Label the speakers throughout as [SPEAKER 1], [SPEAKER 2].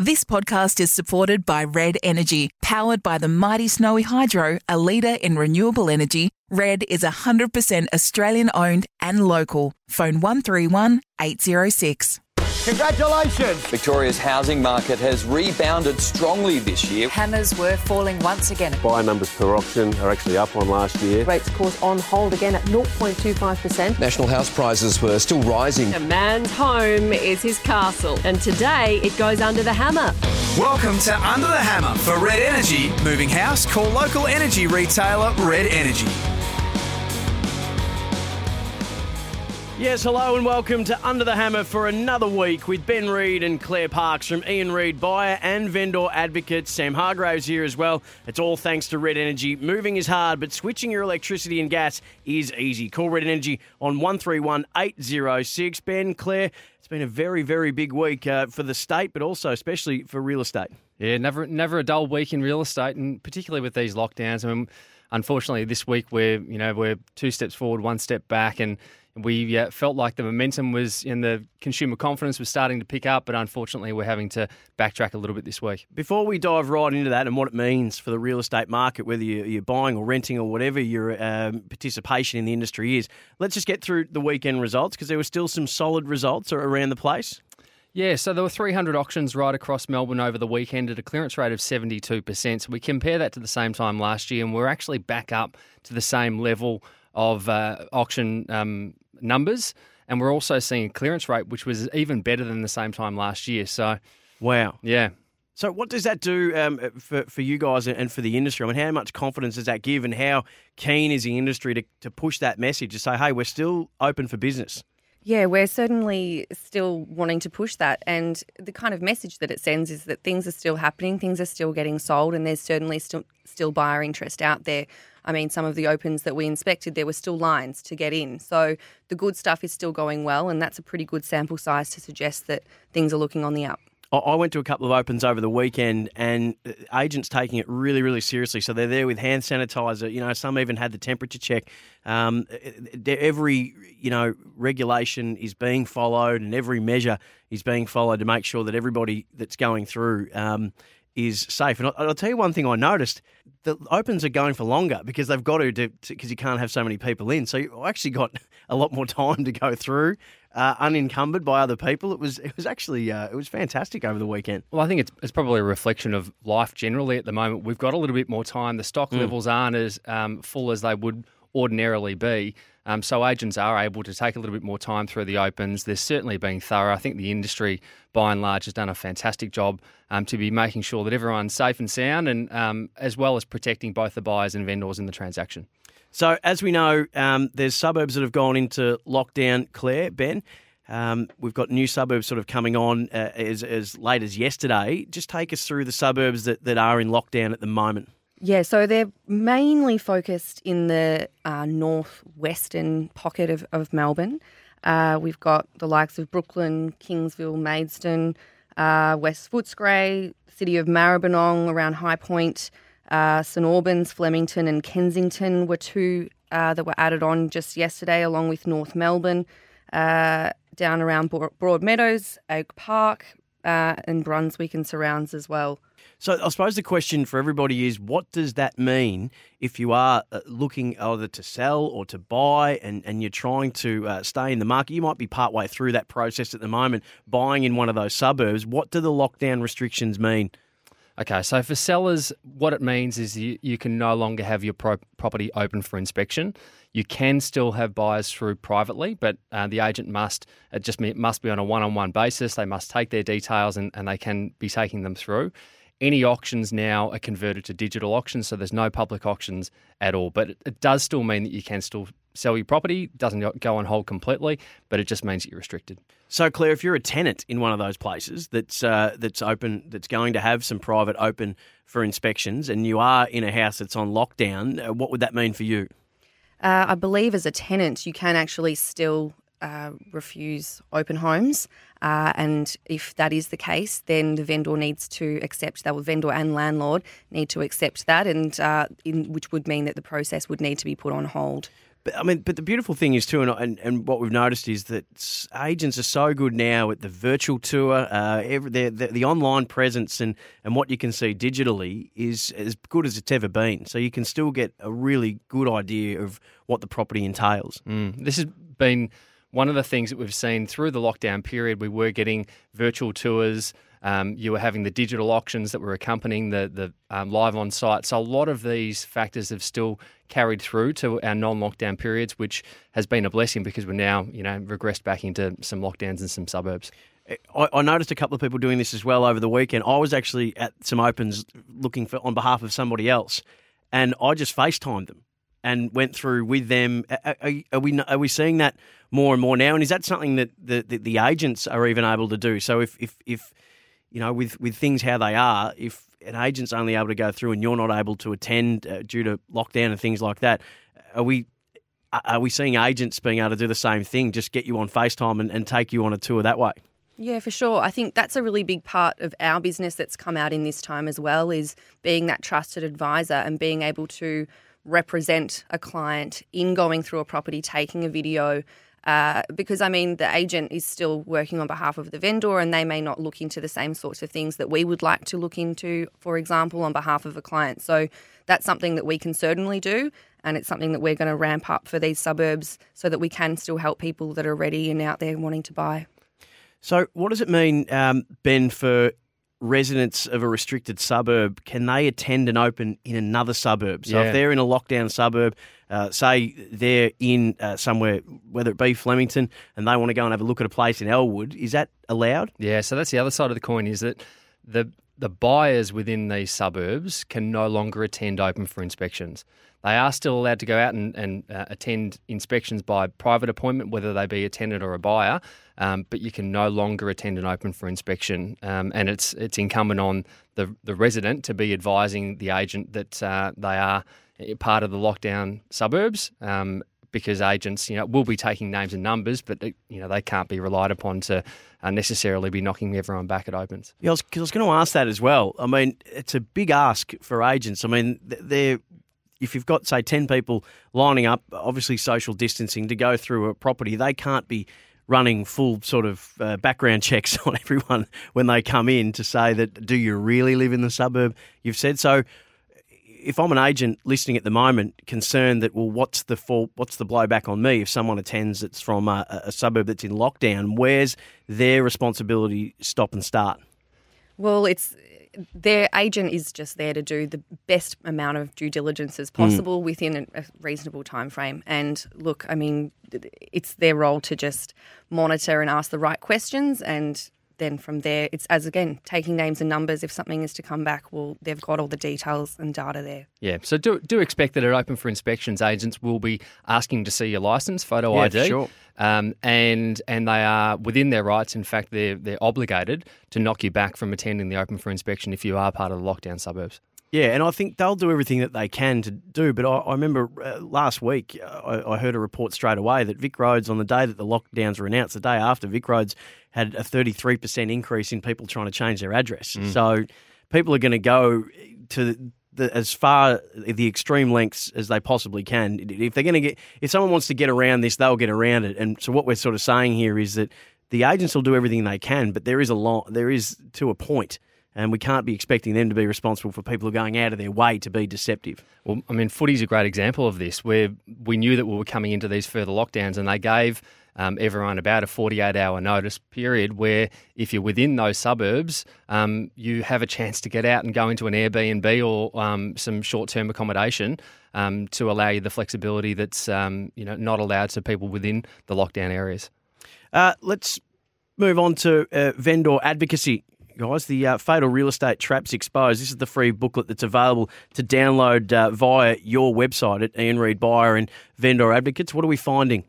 [SPEAKER 1] This podcast is supported by Red Energy, powered by the mighty Snowy Hydro, a leader in renewable energy. Red is 100% Australian owned and local. Phone 131 806.
[SPEAKER 2] Congratulations!
[SPEAKER 3] Victoria's housing market has rebounded strongly this year.
[SPEAKER 4] Hammers were falling once again.
[SPEAKER 5] Buyer numbers per auction are actually up on last year.
[SPEAKER 6] Rates, of course, on hold again at 0.25%.
[SPEAKER 7] National house prices were still rising.
[SPEAKER 6] A man's home is his castle, and today it goes under the hammer.
[SPEAKER 2] Welcome to Under the Hammer for Red Energy. Moving house, call local energy retailer Red Energy.
[SPEAKER 8] Yes, hello and welcome to Under the Hammer for another week with Ben Reid and Claire Parkes from Ian Reid Buyer and Vendor Advocate. Sam Hargraves here as well. It's all thanks to Red Energy. Moving is hard, but switching your electricity and gas is easy. Call Red Energy on 131 806. Ben, Claire, it's been a very, very big week uh, for the state, but also especially for real estate.
[SPEAKER 9] Yeah, never never a dull week in real estate, and particularly with these lockdowns. I mean, unfortunately, this week we're you know we're two steps forward, one step back, and we uh, felt like the momentum was in the consumer confidence was starting to pick up, but unfortunately, we're having to backtrack a little bit this week.
[SPEAKER 8] Before we dive right into that and what it means for the real estate market, whether you're buying or renting or whatever your um, participation in the industry is, let's just get through the weekend results because there were still some solid results around the place.
[SPEAKER 9] Yeah, so there were 300 auctions right across Melbourne over the weekend at a clearance rate of 72%. So we compare that to the same time last year, and we're actually back up to the same level of uh, auction um, numbers. And we're also seeing a clearance rate which was even better than the same time last year. So,
[SPEAKER 8] wow.
[SPEAKER 9] Yeah.
[SPEAKER 8] So, what does that do um, for, for you guys and for the industry? I mean, how much confidence does that give, and how keen is the industry to, to push that message to say, hey, we're still open for business?
[SPEAKER 10] Yeah, we're certainly still wanting to push that. And the kind of message that it sends is that things are still happening, things are still getting sold, and there's certainly still, still buyer interest out there. I mean, some of the opens that we inspected, there were still lines to get in. So the good stuff is still going well, and that's a pretty good sample size to suggest that things are looking on the up.
[SPEAKER 8] I went to a couple of opens over the weekend, and uh, agents taking it really, really seriously. So they're there with hand sanitizer. You know, some even had the temperature check. Um, every you know regulation is being followed, and every measure is being followed to make sure that everybody that's going through um, is safe. And I'll, I'll, tell you one thing I noticed: the opens are going for longer because they've got to because you can't have so many people in. So I actually got a lot more time to go through uh, unencumbered by other people. It was it was actually uh, it was fantastic over the weekend.
[SPEAKER 9] Well, I think it's it's probably a reflection of life generally at the moment. We've got a little bit more time. The stock mm. levels aren't as um, full as they would ordinarily be. Um, so agents are able to take a little bit more time through the opens. They're certainly being thorough. I think the industry, by and large, has done a fantastic job um, to be making sure that everyone's safe and sound, and um, as well as protecting both the buyers and vendors in the transaction.
[SPEAKER 8] So, as we know, um, there's suburbs that have gone into lockdown. Claire, Ben, um, we've got new suburbs sort of coming on uh, as, as late as yesterday. Just take us through the suburbs that, that are in lockdown at the moment.
[SPEAKER 10] Yeah, so they're mainly focused in the uh, northwestern pocket of, of Melbourne. Uh, we've got the likes of Brooklyn, Kingsville, Maidstone, uh, West Footscray, city of Maribyrnong around High Point, uh, St Albans, Flemington, and Kensington were two uh, that were added on just yesterday, along with North Melbourne, uh, down around Broadmeadows, Oak Park, and Brunswick and surrounds as well.
[SPEAKER 8] So I suppose the question for everybody is, what does that mean if you are uh, looking either to sell or to buy, and, and you're trying to uh, stay in the market? You might be partway through that process at the moment, buying in one of those suburbs. What do the lockdown restrictions mean?
[SPEAKER 9] Okay, so for sellers, what it means is you, you can no longer have your pro- property open for inspection. You can still have buyers through privately, but uh, the agent must it just must be on a one-on-one basis. They must take their details and, and they can be taking them through. Any auctions now are converted to digital auctions, so there's no public auctions at all. But it, it does still mean that you can still sell your property. Doesn't go on hold completely, but it just means that you're restricted.
[SPEAKER 8] So, Claire, if you're a tenant in one of those places that's uh, that's open, that's going to have some private open for inspections, and you are in a house that's on lockdown, uh, what would that mean for you?
[SPEAKER 10] Uh, I believe as a tenant, you can actually still uh, refuse open homes. Uh, and if that is the case, then the vendor needs to accept that. Well, vendor and landlord need to accept that, and uh, in, which would mean that the process would need to be put on hold.
[SPEAKER 8] But, I mean, but the beautiful thing is too, and, and, and what we've noticed is that agents are so good now at the virtual tour, uh, every, the, the, the online presence, and, and what you can see digitally is as good as it's ever been. So you can still get a really good idea of what the property entails.
[SPEAKER 9] Mm. This has been one of the things that we've seen through the lockdown period. We were getting virtual tours. Um, you were having the digital auctions that were accompanying the the um, live on site. So a lot of these factors have still carried through to our non-lockdown periods, which has been a blessing because we're now you know regressed back into some lockdowns in some suburbs.
[SPEAKER 8] I, I noticed a couple of people doing this as well over the weekend. I was actually at some opens looking for on behalf of somebody else, and I just FaceTimed them and went through with them. Are, are, we are we seeing that more and more now? And is that something that the, the, the agents are even able to do? So if if if you know, with, with things how they are, if an agent's only able to go through and you're not able to attend uh, due to lockdown and things like that, are we are we seeing agents being able to do the same thing, just get you on FaceTime and, and take you on a tour that way?
[SPEAKER 10] Yeah, for sure. I think that's a really big part of our business that's come out in this time as well is being that trusted advisor and being able to represent a client in going through a property, taking a video, uh, because I mean, the agent is still working on behalf of the vendor and they may not look into the same sorts of things that we would like to look into, for example, on behalf of a client. So that's something that we can certainly do. And it's something that we're going to ramp up for these suburbs so that we can still help people that are ready and out there wanting to buy.
[SPEAKER 8] So, what does it mean, um, Ben, for residents of a restricted suburb? Can they attend and open in another suburb? So,
[SPEAKER 9] Yeah.
[SPEAKER 8] if they're in a lockdown suburb, uh, say they're in uh, somewhere, whether it be Flemington, and they want to go and have a look at a place in Elwood, is that allowed?
[SPEAKER 9] Yeah, so that's the other side of the coin is that the the buyers within these suburbs can no longer attend open for inspections. They are still allowed to go out and, and uh, attend inspections by private appointment, whether they be a tenant or a buyer, um, but you can no longer attend an open for inspection. Um, and it's it's incumbent on the, the resident to be advising the agent that uh, they are part of the lockdown suburbs. Um, because agents, you know, will be taking names and numbers, but they, you know they can't be relied upon to uh, necessarily be knocking everyone back at opens.
[SPEAKER 8] Yeah, I was, I was going to ask that as well. I mean, it's a big ask for agents. I mean, they're if you've got say ten people lining up, obviously social distancing to go through a property, they can't be running full sort of uh, background checks on everyone when they come in to say that do you really live in the suburb you've said so if I'm an agent listening at the moment, concerned that well, what's the fault, what's the blowback on me if someone attends that's from a, a suburb that's in lockdown? Where's their responsibility stop and start?
[SPEAKER 10] Well, it's their agent is just there to do the best amount of due diligence as possible mm. within a, a reasonable time frame. And look, I mean, it's their role to just monitor and ask the right questions and then from there it's as again taking names and numbers if something is to come back well they've got all the details and data there
[SPEAKER 9] Yeah, so do do expect that at open for inspections, agents will be asking to see your license, photo
[SPEAKER 8] Yeah,
[SPEAKER 9] ID,
[SPEAKER 8] sure.
[SPEAKER 9] um, and and they are within their rights. In fact, they're they're obligated to knock you back from attending the open for inspection if you are part of the lockdown suburbs.
[SPEAKER 8] Yeah, and I think they'll do everything that they can to do. But I, I remember uh, last week uh, I, I heard a report straight away that Vic Roads, on the day that the lockdowns were announced, the day after, Vic Roads had a 33% increase in people trying to change their address. Mm. So people are going to go to the, as far the extreme lengths as they possibly can. If they're going to get, if someone wants to get around this, they'll get around it. And so what we're sort of saying here is that the agents will do everything they can, but there is a lot, there is to a point and we can't be expecting them to be responsible for people who are going out of their way to be deceptive.
[SPEAKER 9] Well, I mean, footy's a great example of this, where we knew that we were coming into these further lockdowns, and they gave um, everyone about a 48 hour notice period where if you're within those suburbs, um, you have a chance to get out and go into an Airbnb or um, some short term accommodation um, to allow you the flexibility that's um, you know not allowed to people within the lockdown areas.
[SPEAKER 8] Uh, let's move on to uh, vendor advocacy. Guys, the uh, Fatal Real Estate Traps Exposed. This is the free booklet that's available to download uh, via your website at Ian Reid Buyer and Vendor Advocates. What are we finding?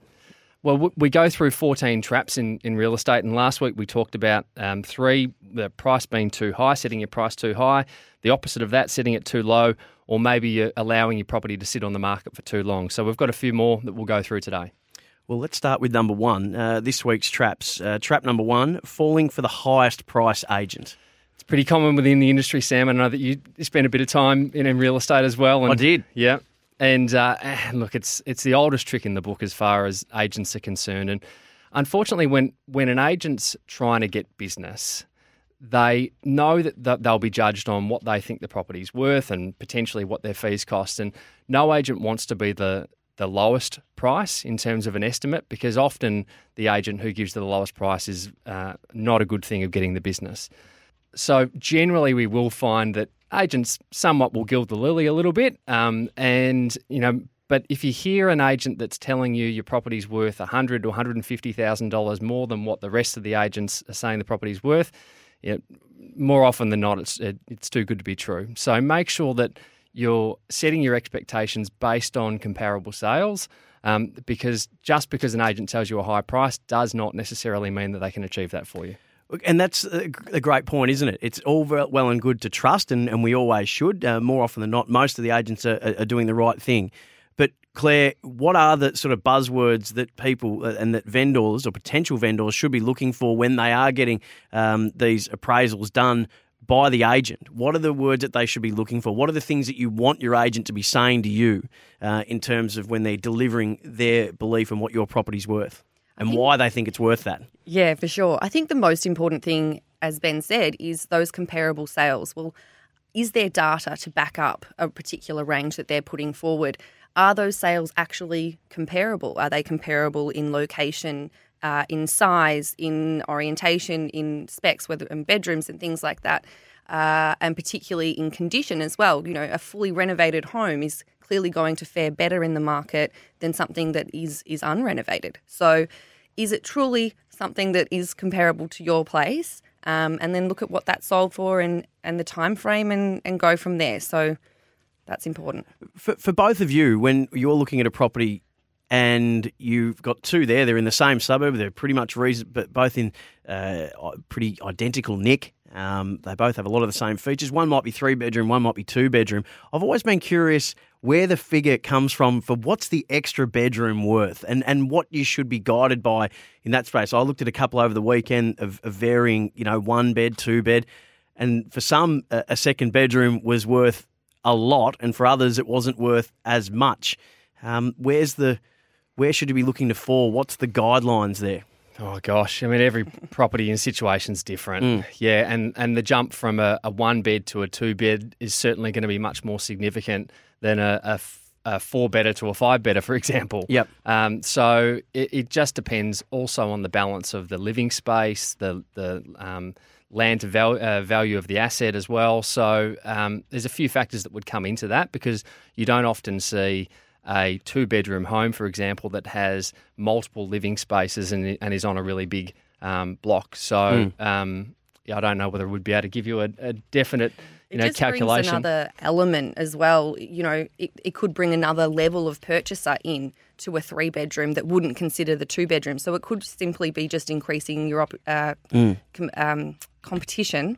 [SPEAKER 9] Well, we go through 14 traps in, in real estate, and last week we talked about um, three the price being too high, setting your price too high, the opposite of that, setting it too low, or maybe you're allowing your property to sit on the market for too long. So we've got a few more that we'll go through today.
[SPEAKER 8] Well, let's start with number one. Uh, this week's traps. Uh, trap number one falling for the highest price agent.
[SPEAKER 9] It's pretty common within the industry, Sam. I know that you spent a bit of time in, in real estate as well. And,
[SPEAKER 8] I did.
[SPEAKER 9] Yeah. And uh, look, it's it's the oldest trick in the book as far as agents are concerned. And unfortunately, when when an agent's trying to get business, they know that they'll be judged on what they think the property's worth and potentially what their fees cost. And no agent wants to be the the lowest price in terms of an estimate because often the agent who gives the lowest price is uh, not a good thing of getting the business. So generally, we will find that agents somewhat will gild the lily a little bit, um, and you know. But if you hear an agent that's telling you your property's worth a hundred or one hundred and fifty thousand dollars more than what the rest of the agents are saying the property's worth, you know, more often than not, it's it, it's too good to be true. So make sure that you're setting your expectations based on comparable sales. Um, because just because an agent tells you a high price does not necessarily mean that they can achieve that for you.
[SPEAKER 8] And that's a great point, isn't it? It's all well and good to trust, and, and we always should. Uh, more often than not, most of the agents are, are, doing the right thing. But Claire, what are the sort of buzzwords that people uh, and that vendors or potential vendors should be looking for when they are getting um, these appraisals done by the agent? What are the words that they should be looking for? What are the things that you want your agent to be saying to you uh, in terms of when they're delivering their belief in what your property's worth and think, why they think it's worth that?
[SPEAKER 10] Yeah, for sure. I think the most important thing, as Ben said, is those comparable sales. Well, is there data to back up a particular range that they're putting forward? Are those sales actually comparable? Are they comparable in location, uh, in size, in orientation, in specs, whether in bedrooms and things like that, uh, and particularly in condition as well. You know, a fully renovated home is clearly going to fare better in the market than something that is is unrenovated. So, is it truly something that is comparable to your place? Um, and then look at what that sold for and and the time frame and and go from there. So. That's important.
[SPEAKER 8] For, for both of you, when you're looking at a property and you've got two there. They're in the same suburb. They're pretty much reason, but both in uh, pretty identical nick. Um, they both have a lot of the same features. One might be three bedroom, one might be two bedroom. I've always been curious where the figure comes from for what's the extra bedroom worth and, and what you should be guided by in that space. I looked at a couple over the weekend of, of varying, you know, one bed, two bed. And for some, a, a second bedroom was worth a lot, and for others, it wasn't worth as much. Um, where's the where should you be looking to fall? What's the guidelines there?
[SPEAKER 9] Oh gosh, I mean every property and situation's different. Mm. Yeah, and and the jump from a, a, one bed to a two bed is certainly going to be much more significant than a, a, a four bedder to a five bedder, for example.
[SPEAKER 8] Yep.
[SPEAKER 9] Um, so it, it, just depends also on the balance of the living space, the the um, land to val- uh, value of the asset as well. So um, there's a few factors that would come into that because you don't often see a two bedroom home, for example, that has multiple living spaces and, and is on a really big um, block. So mm. um, yeah, I don't know whether it would be able to give you a, a definite you
[SPEAKER 10] it
[SPEAKER 9] know, calculation.
[SPEAKER 10] another element as well. You know, it, it could bring another level of purchaser in to a three bedroom that wouldn't consider the two bedroom. So it could simply be just increasing your uh, mm. com, um, competition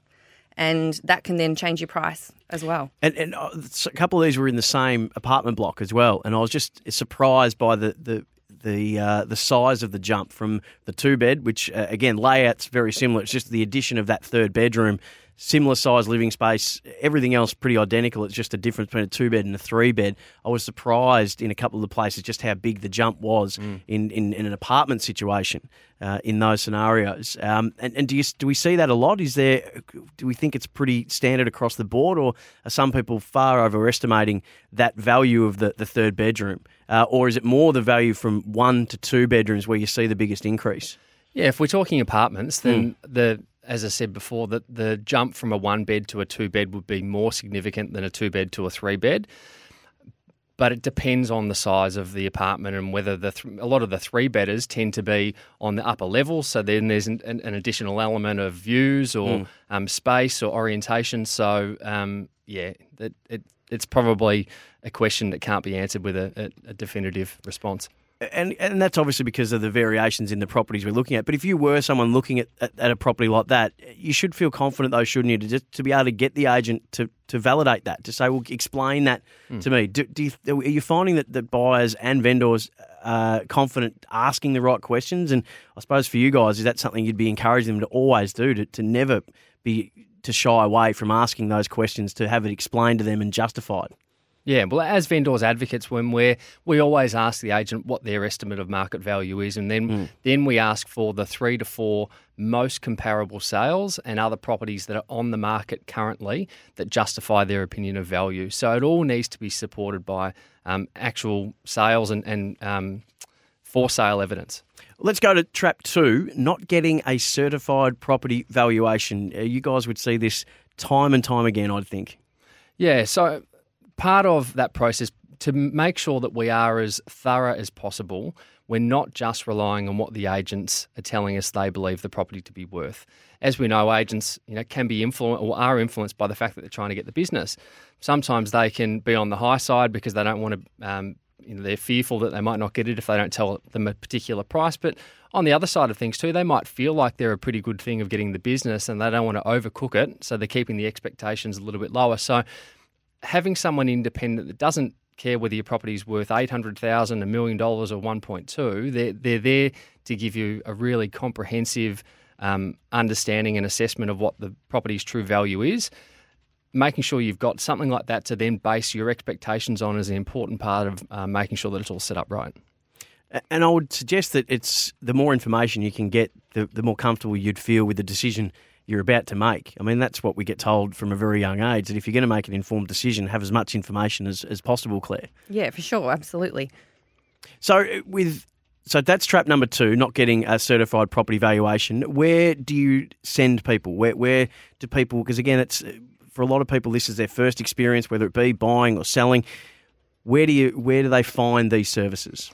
[SPEAKER 10] and that can then change your price as well.
[SPEAKER 8] And, and uh, a couple of these were in the same apartment block as well, and I was just surprised by the the the uh, the size of the jump from the two bed, which uh, again layout's very similar. It's just the addition of that third bedroom similar size living space, everything else pretty identical. It's just a difference between a two bed and a three bed. I was surprised in a couple of the places just how big the jump was mm. in, in, in, an apartment situation uh, in those scenarios. Um, and and do, you, do we see that a lot? Is there do we think it's pretty standard across the board, or are some people far overestimating that value of the, the third bedroom? Uh, or is it more the value from one to two bedrooms where you see the biggest increase?
[SPEAKER 9] Yeah, if we're talking apartments, then mm. the as I said before, that the jump from a one bed to a two bed would be more significant than a two bed to a three bed. But it depends on the size of the apartment and whether the th- a lot of the three bedders tend to be on the upper level. So then there's an, an additional element of views or mm. um, space or orientation. So um, yeah, it, it, it's probably a question that can't be answered with a, a, a definitive response
[SPEAKER 8] and and that's obviously because of the variations in the properties we're looking at. But if you were someone looking at, at, at, a property like that, you should feel confident, though, shouldn't you, to just to be able to get the agent to, to validate that, to say, well, explain that mm. to me. Do, do you, are you finding that, that buyers and vendors are confident asking the right questions? And I suppose for you guys, is that something you'd be encouraging them to always do, to, to never be to shy away from asking those questions, to have it explained to them and justified?
[SPEAKER 9] Yeah, well, as vendors advocates, when we're we always ask the agent what their estimate of market value is, and then
[SPEAKER 8] Mm.
[SPEAKER 9] then we ask for the three to four most comparable sales and other properties that are on the market currently that justify their opinion of value. So it all needs to be supported by um, actual sales and, and um, for sale evidence.
[SPEAKER 8] Let's go to trap two not getting a certified property valuation. Uh, you guys would see this time and time again, I'd think.
[SPEAKER 9] Yeah, so part of that process to make sure that we are as thorough as possible, we're not just relying on what the agents are telling us they believe the property to be worth. As we know, agents you know can be influenced or are influenced by the fact that they're trying to get the business. Sometimes they can be on the high side because they don't want to. Um, you know, they're fearful that they might not get it if they don't tell them a particular price. But on the other side of things too, they might feel like they're a pretty good thing of getting the business, and they don't want to overcook it, so they're keeping the expectations a little bit lower. So having someone independent that doesn't care whether your property is worth eight hundred thousand, a million dollars, or one point two, they're they're there to give you a really comprehensive um, understanding and assessment of what the property's true value is. Making sure you've got something like that to then base your expectations on is an important part of uh, making sure that it's all set up right.
[SPEAKER 8] And I would suggest that it's the more information you can get, the, the more comfortable you'd feel with the decision you're about to make. I mean, that's what we get told from a very young age that if you're going to make an informed decision, have as much information as, as possible, Claire.
[SPEAKER 10] Yeah, for sure, absolutely.
[SPEAKER 8] So uh, with so that's trap number two, not getting a certified property valuation. Where do you send people? Where where do people? Because again, it's for a lot of people, this is their first experience, whether it be buying or selling. Where do you where do they find these services?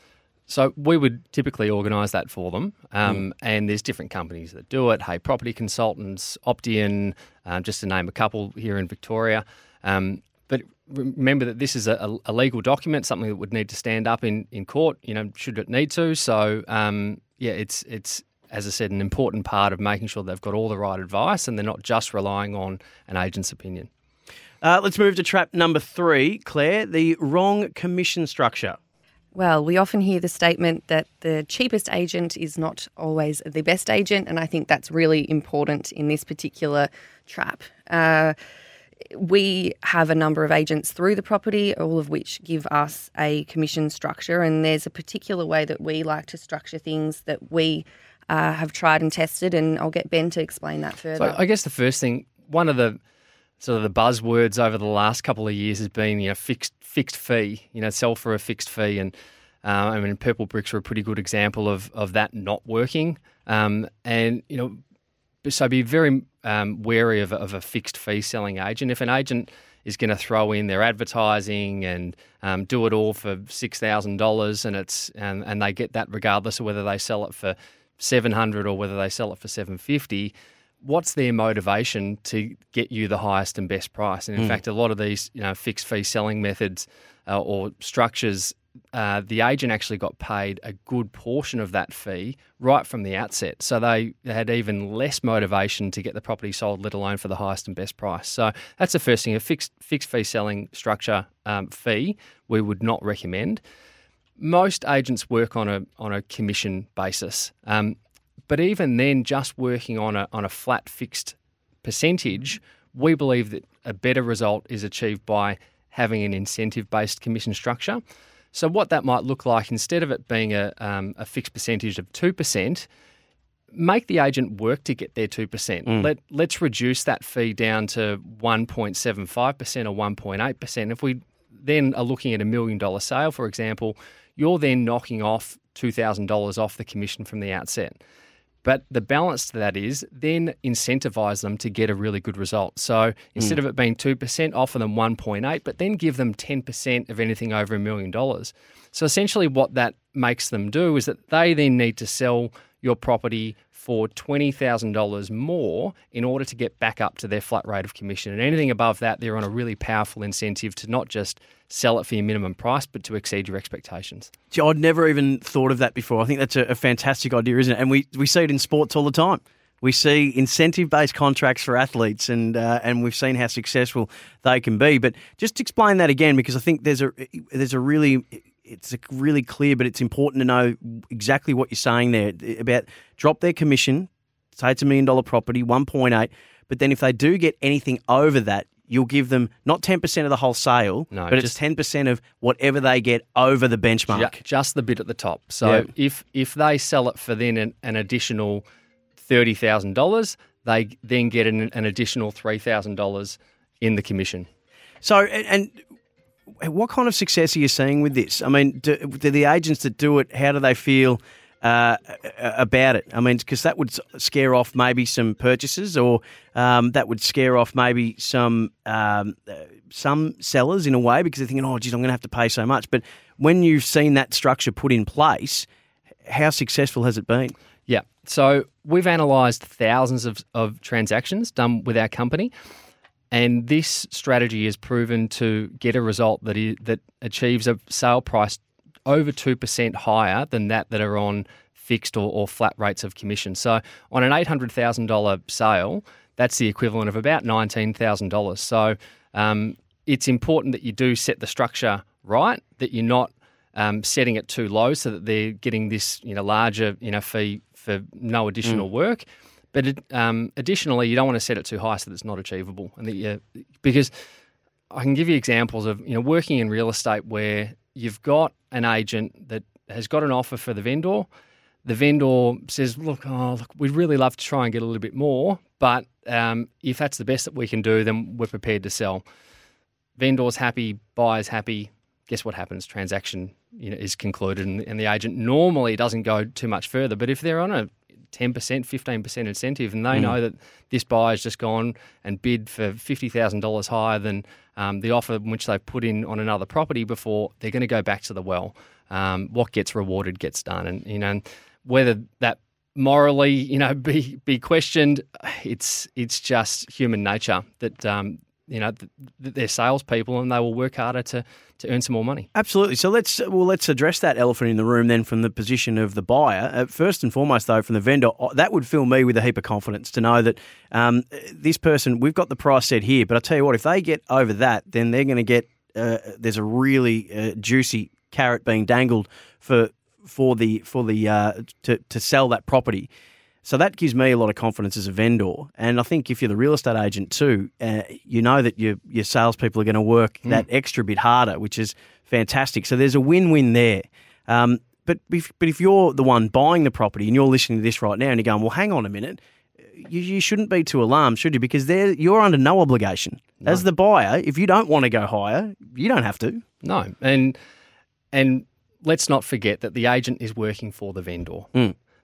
[SPEAKER 9] So we would typically organise that for them, um, and there's different companies that do it. Hey, Property Consultants, Opteon, um, just to name a couple here in Victoria. Um, but remember that this is a, a legal document, something that would need to stand up in, in court. You know, should it need to. So um, yeah, it's it's as I said, an important part of making sure they've got all the right advice and they're not just relying on an agent's opinion.
[SPEAKER 8] Uh, let's move to trap number three, Claire. The wrong commission structure.
[SPEAKER 10] Well, we often hear the statement that the cheapest agent is not always the best agent, and I think that's really important in this particular trap. Uh, we have a number of agents through the property, all of which give us a commission structure, and there's a particular way that we like to structure things that we uh, have tried and tested, and I'll get Ben to explain that further.
[SPEAKER 9] So I guess the first thing, one of the sort of the buzzwords over the last couple of years has been you know fixed fixed fee, you know sell for a fixed fee, and uh, I mean Purplebricks are a pretty good example of of that not working. Um, and you know, so be very um, wary of, of a fixed fee selling agent. If an agent is going to throw in their advertising and um, do it all for six thousand dollars, and it's and, and they get that regardless of whether they sell it for seven hundred or whether they sell it for seven fifty what's their motivation to get you the highest and best price? And in
[SPEAKER 8] Mm.
[SPEAKER 9] fact, a lot of these, you know, fixed fee selling methods uh, or structures, uh, the agent actually got paid a good portion of that fee right from the outset. So they had even less motivation to get the property sold, let alone for the highest and best price. So that's the first thing. A fixed fixed fee selling structure um, fee we would not recommend. Most agents work on a on a commission basis. Um, but even then, just working on a on a flat fixed percentage, we believe that a better result is achieved by having an incentive based commission structure. So what that might look like, instead of it being a um, a fixed percentage of two percent, make the agent work to get their two percent.
[SPEAKER 8] Mm.
[SPEAKER 9] Let let's reduce that fee down to one point seven five percent or one point eight percent. If we then are looking at a million dollar sale, for example, you're then knocking off two thousand dollars off the commission from the outset. But the balance to that is then incentivize them to get a really good result. So instead
[SPEAKER 8] Mm.
[SPEAKER 9] of it being 2%, offer them 1.8, but then give them 10% of anything over a million dollars. So essentially what that makes them do is that they then need to sell your property for $20,000 more in order to get back up to their flat rate of commission. And anything above that, they're on a really powerful incentive to not just sell it for your minimum price, but to exceed your expectations.
[SPEAKER 8] Gee, I'd never even thought of that before. I think that's a, a fantastic idea, isn't it? And we, we see it in sports all the time. We see incentive based contracts for athletes, and uh, and we've seen how successful they can be. But just explain that again, because I think there's a there's a really it's really clear, but it's important to know exactly what you're saying there about drop their commission. Say it's a million dollar property, one point eight. But then if they do get anything over that, you'll give them not 10% of the whole sale,
[SPEAKER 9] No,
[SPEAKER 8] but
[SPEAKER 9] just-
[SPEAKER 8] it's 10% of whatever they get over the benchmark.
[SPEAKER 9] Ju- just the bit at the top. So
[SPEAKER 8] Yeah.
[SPEAKER 9] if if they sell it for then an, an additional thirty thousand dollars, they then get an, an additional three thousand dollars in the commission.
[SPEAKER 8] So, and, and what kind of success are you seeing with this? I mean, do, do the agents that do it, how do they feel uh, about it? I mean, because that would scare off maybe some purchases, or um, that would scare off maybe some um, uh, some sellers in a way because they're thinking, oh, geez, I'm going to have to pay so much. But when you've seen that structure put in place, how successful has it been?
[SPEAKER 9] Yeah. So we've analysed thousands of, of transactions done with our company, and this strategy is proven to get a result that is, that achieves a sale price over two percent higher than that that are on fixed or, or flat rates of commission. So on an eight hundred thousand dollar sale, that's the equivalent of about nineteen thousand dollars. So um, it's important that you do set the structure right, that you're not um, setting it too low so that they're getting this you know larger you know fee for no additional work. But it, um, additionally, you don't want to set it too high so that it's not achievable, and that you, because I can give you examples of you know working in real estate where you've got an agent that has got an offer for the vendor. The vendor says, "Look, oh, look, we'd really love to try and get a little bit more, but um, if that's the best that we can do, then we're prepared to sell." Vendor's happy, buyer's happy. Guess what happens? Transaction you know, is concluded, and, and the agent normally doesn't go too much further. But if they're on a 10%, 15% incentive, and they know that this buyer's just gone and bid for $50,000 higher than um, the offer which they've put in on another property before, they're going to go back to the well. Um, what gets rewarded gets done. And, you know, whether that morally, you know, be, be questioned, it's, it's just human nature that, um, you know, th- th- they're salespeople and they will work harder to, to earn some more money.
[SPEAKER 8] Absolutely. So let's well let's address that elephant in the room then from the position of the buyer. Uh, first and foremost, though, from the vendor, uh, that would fill me with a heap of confidence to know that um, this person we've got the price set here. But I tell you what, if they get over that, then they're going to get uh, there's a really uh, juicy carrot being dangled for for the for the uh, to to sell that property. So that gives me a lot of confidence as a vendor, and I think if you're the real estate agent too, uh, you know that your your salespeople are going to work that extra bit harder, which is fantastic. So there's a win-win there. Um, but if, but if you're the one buying the property and you're listening to this right now and you're going, well, hang on a minute, you, you shouldn't be too alarmed, should you? Because you're under no obligation as the buyer. If you don't want to go higher, you don't have to.
[SPEAKER 9] No, and and let's not forget that the agent is working for the vendor.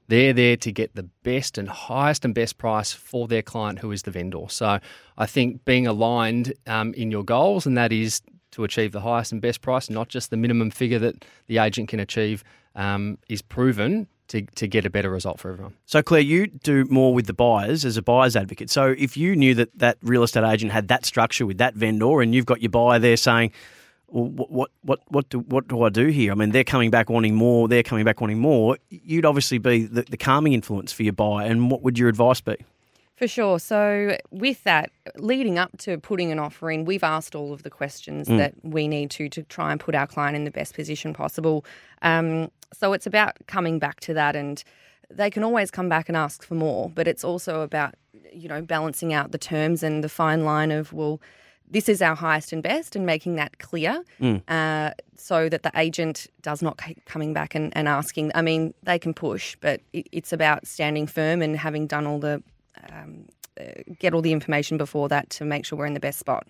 [SPEAKER 9] They're there to get the best and highest and best price for their client, who is the vendor. So I think being aligned um, in your goals, and that is to achieve the highest and best price, not just the minimum figure that the agent can achieve, um, is proven to, to get a better result for everyone.
[SPEAKER 8] So, Claire, you do more with the buyers as a buyer's advocate. So, if you knew that that real estate agent had that structure with that vendor, and you've got your buyer there saying, well, what, what, what, what, do, what do I do here? I mean, they're coming back wanting more, they're coming back wanting more. You'd obviously be the, the calming influence for your buyer. And what would your advice be?
[SPEAKER 10] For sure. So, with that, leading up to putting an offer in, we've asked all of the questions that we need to to try and put our client in the best position possible. Um, so, it's about coming back to that, and they can always come back and ask for more, but it's also about you know balancing out the terms and the fine line of well. This is our highest and best, and making that clear uh, so that the agent does not keep coming back and, and asking. I mean, they can push, but it, it's about standing firm and having done all the um, uh, get all the information before that to make sure we're in the best spot.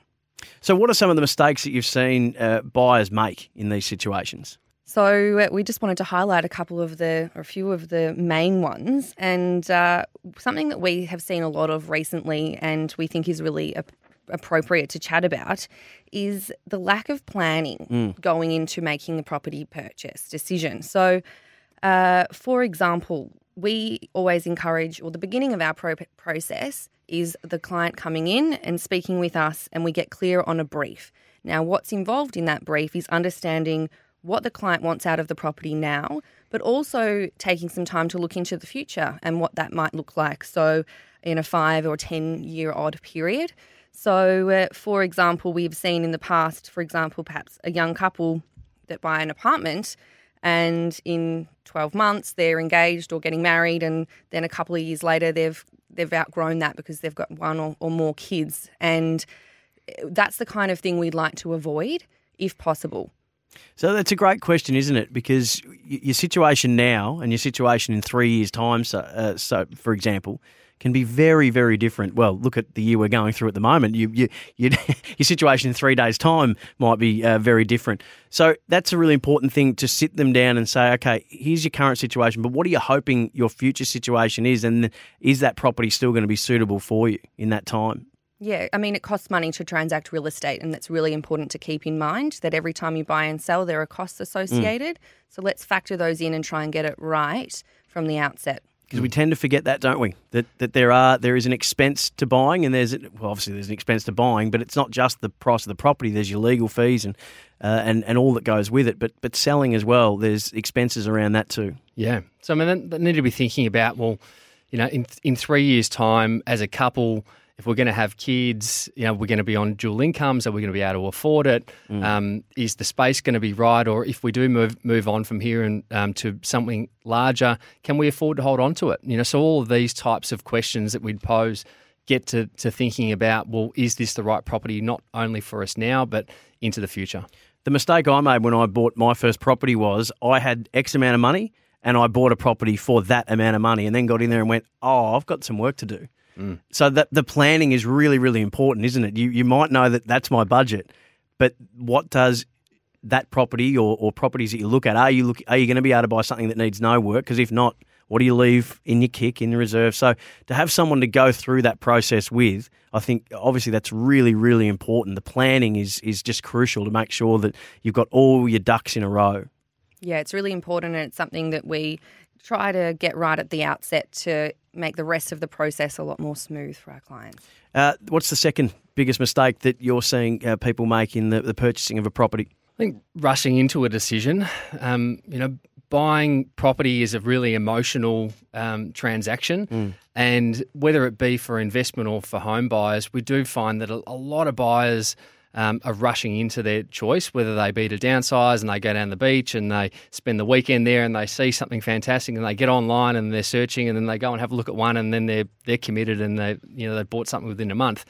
[SPEAKER 8] So, what are some of the mistakes that you've seen uh, buyers make in these situations?
[SPEAKER 10] So uh, we just wanted to highlight a couple of the, or a few of the main ones, and uh, something that we have seen a lot of recently, and we think is really ap- appropriate to chat about, is the lack of planning going into making the property purchase decision. So, uh, for example, we always encourage, or the beginning of our pro- process is the client coming in and speaking with us, and we get clear on a brief. Now, what's involved in that brief is understanding what the client wants out of the property now, but also taking some time to look into the future and what that might look like. So, in a five or 10 year odd period. So, uh, for example, we've seen in the past, for example, perhaps a young couple that buy an apartment and in 12 months they're engaged or getting married and then a couple of years later they've they've outgrown that because they've got one or, or more kids and that's the kind of thing we'd like to avoid if possible.
[SPEAKER 8] So that's a great question, isn't it? Because your situation now and your situation in three years' time, so, uh, so for example, can be very, very different. Well, look at the year we're going through at the moment. You, you, you your situation in three days' time might be uh, very different. So that's a really important thing to sit them down and say, okay, here's your current situation, but what are you hoping your future situation is, and is that property still going to be suitable for you in that time?
[SPEAKER 10] Yeah, I mean, it costs money to transact real estate, and it's really important to keep in mind that every time you buy and sell, there are costs associated. Mm. So let's factor those in and try and get it right from the outset
[SPEAKER 8] because we tend to forget that, don't we? That that there are there is an expense to buying, and there's well, obviously there's an expense to buying, but it's not just the price of the property. There's your legal fees and uh, and and all that goes with it. But but selling as well, there's expenses around that too.
[SPEAKER 9] Yeah. So I mean, they need to be thinking about well, you know, in in three years' time, as a couple if we're going to have kids, you know, we're going to be on dual incomes, are we going to be able to afford it? Mm. Um, is the space going to be right? Or if we do move move on from here and um, to something larger, can we afford to hold on to it? You know, so all of these types of questions that we'd pose get to, to thinking about, well, is this the right property not only for us now, but into the future?
[SPEAKER 8] The mistake I made when I bought my first property was I had X amount of money and I bought a property for that amount of money and then got in there and went, oh, I've got some work to do. Mm. So that the planning is really, really important, isn't it? You you might know that that's my budget, but what does that property or, or properties that you look at are you look are you going to be able to buy something that needs no work? Because if not, what do you leave in your kick in the reserve? So to have someone to go through that process with, I think obviously that's really, really important. The planning is is just crucial to make sure that you've got all your ducks in a row.
[SPEAKER 10] Yeah, it's really important, and it's something that we try to get right at the outset to make the rest of the process a lot more smooth for our clients.
[SPEAKER 8] Uh, what's the second biggest mistake that you're seeing uh, people make in the, the, purchasing of a property?
[SPEAKER 9] I think rushing into a decision. Um, you know, buying property is a really emotional um, transaction, mm. and whether it be for investment or for home buyers, we do find that a, a lot of buyers um, are rushing into their choice, whether they be to downsize and they go down the beach and they spend the weekend there and they see something fantastic and they get online and they're searching and then they go and have a look at one and then they're they're committed and they you know they bought something within a month.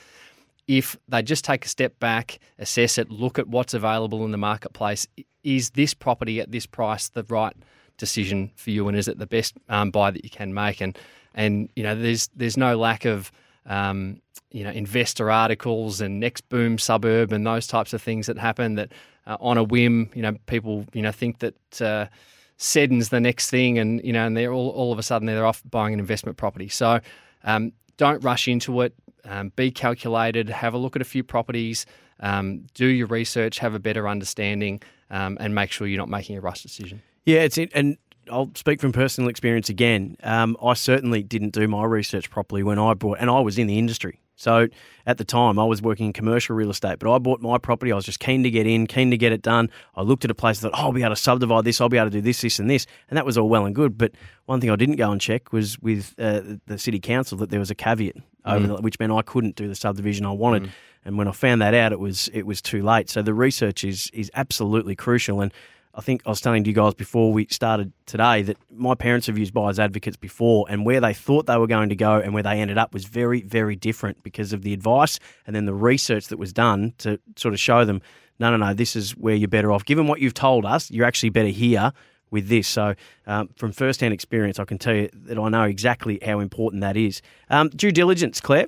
[SPEAKER 9] If they just take a step back, assess it, look at what's available in the marketplace, is this property at this price the right decision for you, and is it the best um, buy that you can make? And and you know, there's there's no lack of um, you know investor articles and next boom suburb and those types of things that happen that uh, on a whim you know people you know think that uh, Seddon's the next thing and you know and they're all, all of a sudden they're off buying an investment property. So um, don't rush into it. Um, be calculated have a look at a few properties um, do your research have a better understanding um, and make sure you're not making a rush decision.
[SPEAKER 8] Yeah it's it, and I'll speak from personal experience again. Um, I certainly didn't do my research properly when I bought, and I was in the industry. So at the time, I was working in commercial real estate, but I bought my property. I was just keen to get in, keen to get it done. I looked at a place that oh, I'll be able to subdivide this, I'll be able to do this, this, and this, and that was all well and good. But one thing I didn't go and check was with uh, the city council that there was a caveat over mm. the, which meant I couldn't do the subdivision I wanted. Mm. And when I found that out, it was it was too late. So the research is is absolutely crucial. And I think I was telling you guys before we started today that my parents have used buyers advocates before, and where they thought they were going to go and where they ended up was very, very different because of the advice and then the research that was done to sort of show them, no, no, no, this is where you're better off. Given what you've told us, you're actually better here with this. So, um, from first-hand experience, I can tell you that I know exactly how important that is. Um, due diligence, Claire.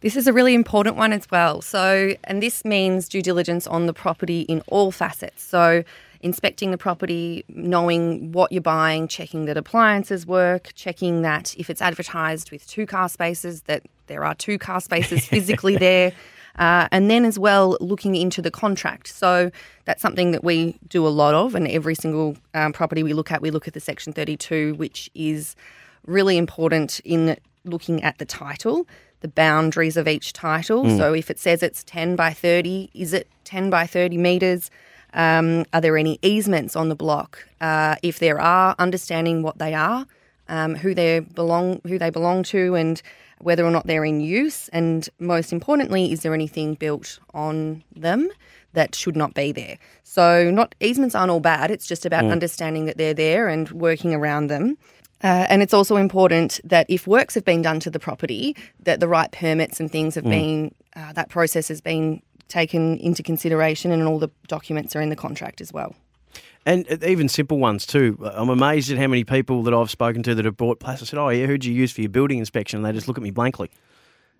[SPEAKER 10] This is a really important one as well. So, and this means due diligence on the property in all facets. So, inspecting the property, knowing what you're buying, checking that appliances work, checking that if it's advertised with two car spaces, that there are two car spaces physically there. Uh, and then as well looking into the contract. So that's something that we do a lot of, and every single um, property we look at, we look at the Section 32, which is really important in looking at the title, the boundaries of each title. Mm. So if it says it's 10 by 30, is it 10 by 30 metres? Um, are there any easements on the block? Uh, if there are, understanding what they are, um, who they belong, who they belong to, and whether or not they're in use. And most importantly, is there anything built on them that should not be there? So, not easements aren't all bad. It's just about mm. understanding that they're there and working around them. Uh, and it's also important that if works have been done to the property, that the right permits and things have mm. been, uh, that process has been taken into consideration, and all the documents are in the contract as well.
[SPEAKER 8] And uh, even simple ones too. I'm amazed at how many people that I've spoken to that have bought places. I said, "Oh, yeah, who'd you use for your building inspection?" And they just look at me blankly.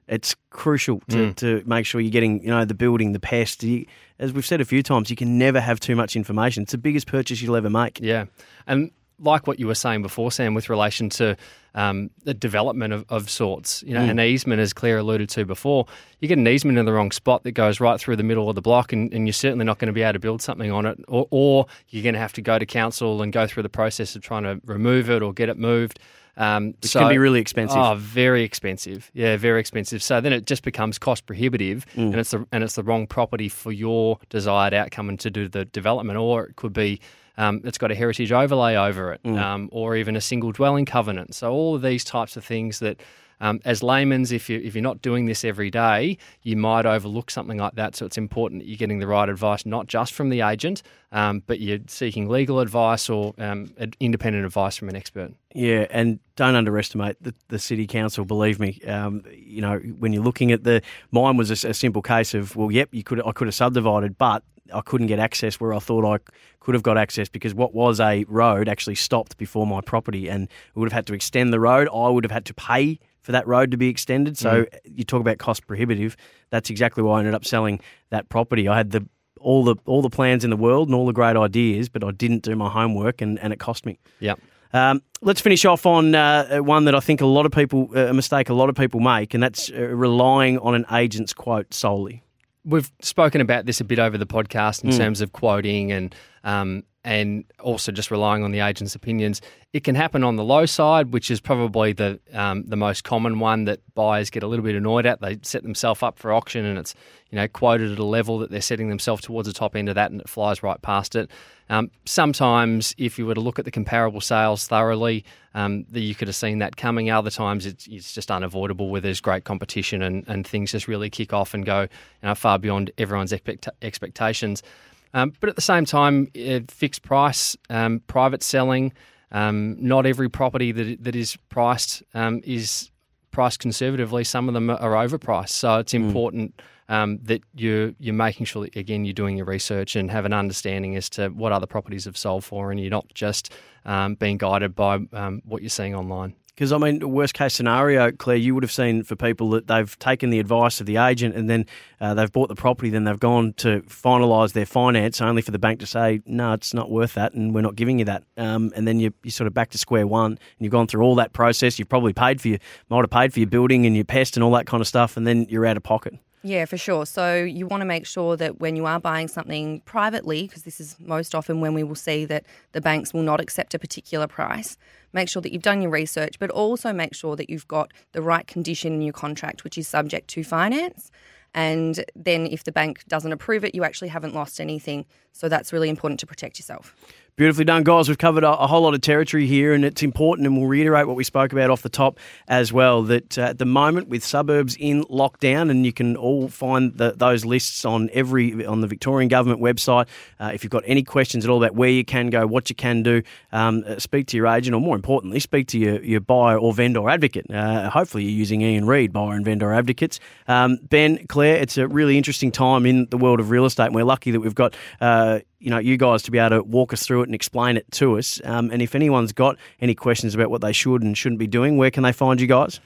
[SPEAKER 8] It's crucial to,
[SPEAKER 9] Mm.
[SPEAKER 8] to make sure you're getting, you know, the building, the pest. You, as we've said a few times, you can never have too much information. It's the biggest purchase you'll ever make.
[SPEAKER 9] Yeah. And like what you were saying before, Sam, with relation to um, the development of, of sorts, you know,
[SPEAKER 8] Mm.
[SPEAKER 9] an easement, as Claire alluded to before, you get an easement in the wrong spot that goes right through the middle of the block, and, and you're certainly not going to be able to build something on it, or, or you're going to have to go to council and go through the process of trying to remove it or get it moved. Um,
[SPEAKER 8] Which can be really expensive.
[SPEAKER 9] Oh, very expensive. Yeah, very expensive. So then it just becomes cost prohibitive,
[SPEAKER 8] Mm.
[SPEAKER 9] and it's the and it's the wrong property for your desired outcome and to do the development, or it could be. Um, it's got a heritage overlay over it,
[SPEAKER 8] Mm.
[SPEAKER 9] um, or even a single dwelling covenant. So all of these types of things that, um, as laymen's, if you if you're not doing this every day, you might overlook something like that. So it's important that you're getting the right advice, not just from the agent, um, but you're seeking legal advice or um, independent advice from an expert.
[SPEAKER 8] Yeah, and don't underestimate the, the city council. Believe me, um, you know when you're looking at the mine was a simple case of well, yep, you could I could have subdivided, but I couldn't get access where I thought I could have got access because what was a road actually stopped before my property, and we would have had to extend the road. I would have had to pay for that road to be extended. So you talk about cost prohibitive. That's exactly why I ended up selling that property. I had the all the all the plans in the world and all the great ideas, but I didn't do my homework, and, and it cost me.
[SPEAKER 9] Yep.
[SPEAKER 8] Um, let's finish off on uh, one that I think a lot of people, uh, a mistake a lot of people make, and that's uh, relying on an agent's quote solely.
[SPEAKER 9] We've spoken about this a bit over the podcast in
[SPEAKER 8] Mm.
[SPEAKER 9] terms of quoting and um, and also just relying on the agent's opinions. It can happen on the low side, which is probably the um, the most common one that buyers get a little bit annoyed at. They set themselves up for auction, and it's you know quoted at a level that they're setting themselves towards the top end of that, and it flies right past it. Um, sometimes, if you were to look at the comparable sales thoroughly, um, that you could have seen that coming. Other times, it's, it's just unavoidable where there's great competition and, and things just really kick off and go you know, far beyond everyone's expect- expectations. Um, but at the same time, uh, fixed price, um, private selling, um, not every property that that is priced um, is priced conservatively. Some of them are overpriced, so it's important um, that you're you're making sure that again you're doing your research and have an understanding as to what other properties have sold for, and you're not just um, being guided by um, what you're seeing online.
[SPEAKER 8] Because I mean, worst case scenario, Claire, you would have seen for people that they've taken the advice of the agent and then uh, they've bought the property, then they've gone to finalise their finance, only for the bank to say, "No, it's not worth that, and we're not giving you that." Um, and then you you're sort of back to square one, and you've gone through all that process. You've probably paid for your might have paid for your building and your pest and all that kind of stuff, and then you're out of pocket.
[SPEAKER 10] Yeah, for sure. So you want to make sure that when you are buying something privately, because this is most often when we will see that the banks will not accept a particular price, make sure that you've done your research, but also make sure that you've got the right condition in your contract, which is subject to finance. And then if the bank doesn't approve it, you actually haven't lost anything. So that's really important to protect yourself.
[SPEAKER 8] Beautifully done, guys. We've covered a, a whole lot of territory here, and it's important, and we'll reiterate what we spoke about off the top as well. That uh, at the moment, with suburbs in lockdown, and you can all find the, those lists on every on the Victorian government website. Uh, if you've got any questions at all about where you can go, what you can do, um, uh, speak to your agent, or more importantly, speak to your, your buyer or vendor advocate. Uh, hopefully, you're using Ian Reid, buyer and vendor advocates. Um, ben, Claire, it's a really interesting time in the world of real estate, and we're lucky that we've got. You know, you guys to be able to walk us through it and explain it to us. Um, and if anyone's got any questions about what they should and shouldn't be doing, where can they find you guys?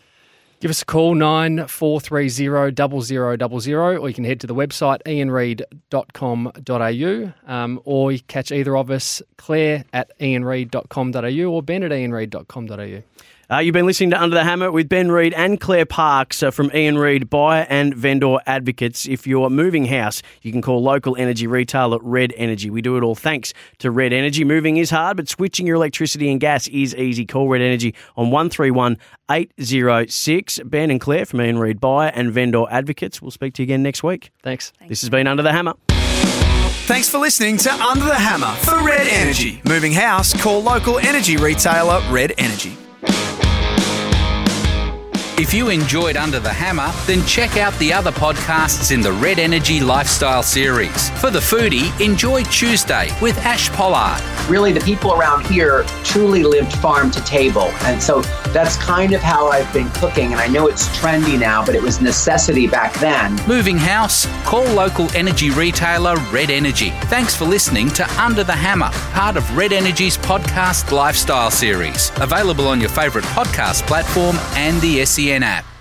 [SPEAKER 9] Give us a call, 9430 0000, or you can head to the website ianreid.com.au, um, or you catch either of us, Claire at ianreid.com.au or Ben at ianreid.com.au.
[SPEAKER 8] Uh, you've been listening to Under the Hammer with Ben Reid and Claire Parkes uh, from Ian Reid Buyer and Vendor Advocates. If you're moving house, you can call local energy retailer Red Energy. We do it all thanks to Red Energy. Moving is hard, but switching your electricity and gas is easy. Call Red Energy on 131 806. Ben and Claire from Ian Reid Buyer and Vendor Advocates. We'll speak to you again next week.
[SPEAKER 9] Thanks.
[SPEAKER 8] This has been Under the Hammer.
[SPEAKER 2] Thanks for listening to Under the Hammer for Red Energy. Moving house, call local energy retailer Red Energy.
[SPEAKER 11] If you enjoyed Under the Hammer, then check out the other podcasts in the Red Energy Lifestyle series. For the foodie, enjoy Tuesday with Ash Pollard.
[SPEAKER 12] Really, the people around here truly lived farm to table. And so that's kind of how I've been cooking. And I know it's trendy now, but it was necessity back then.
[SPEAKER 11] Moving house? Call local energy retailer Red Energy. Thanks for listening to Under the Hammer, part of Red Energy's podcast lifestyle series. Available on your favourite podcast platform and the SEN TNR.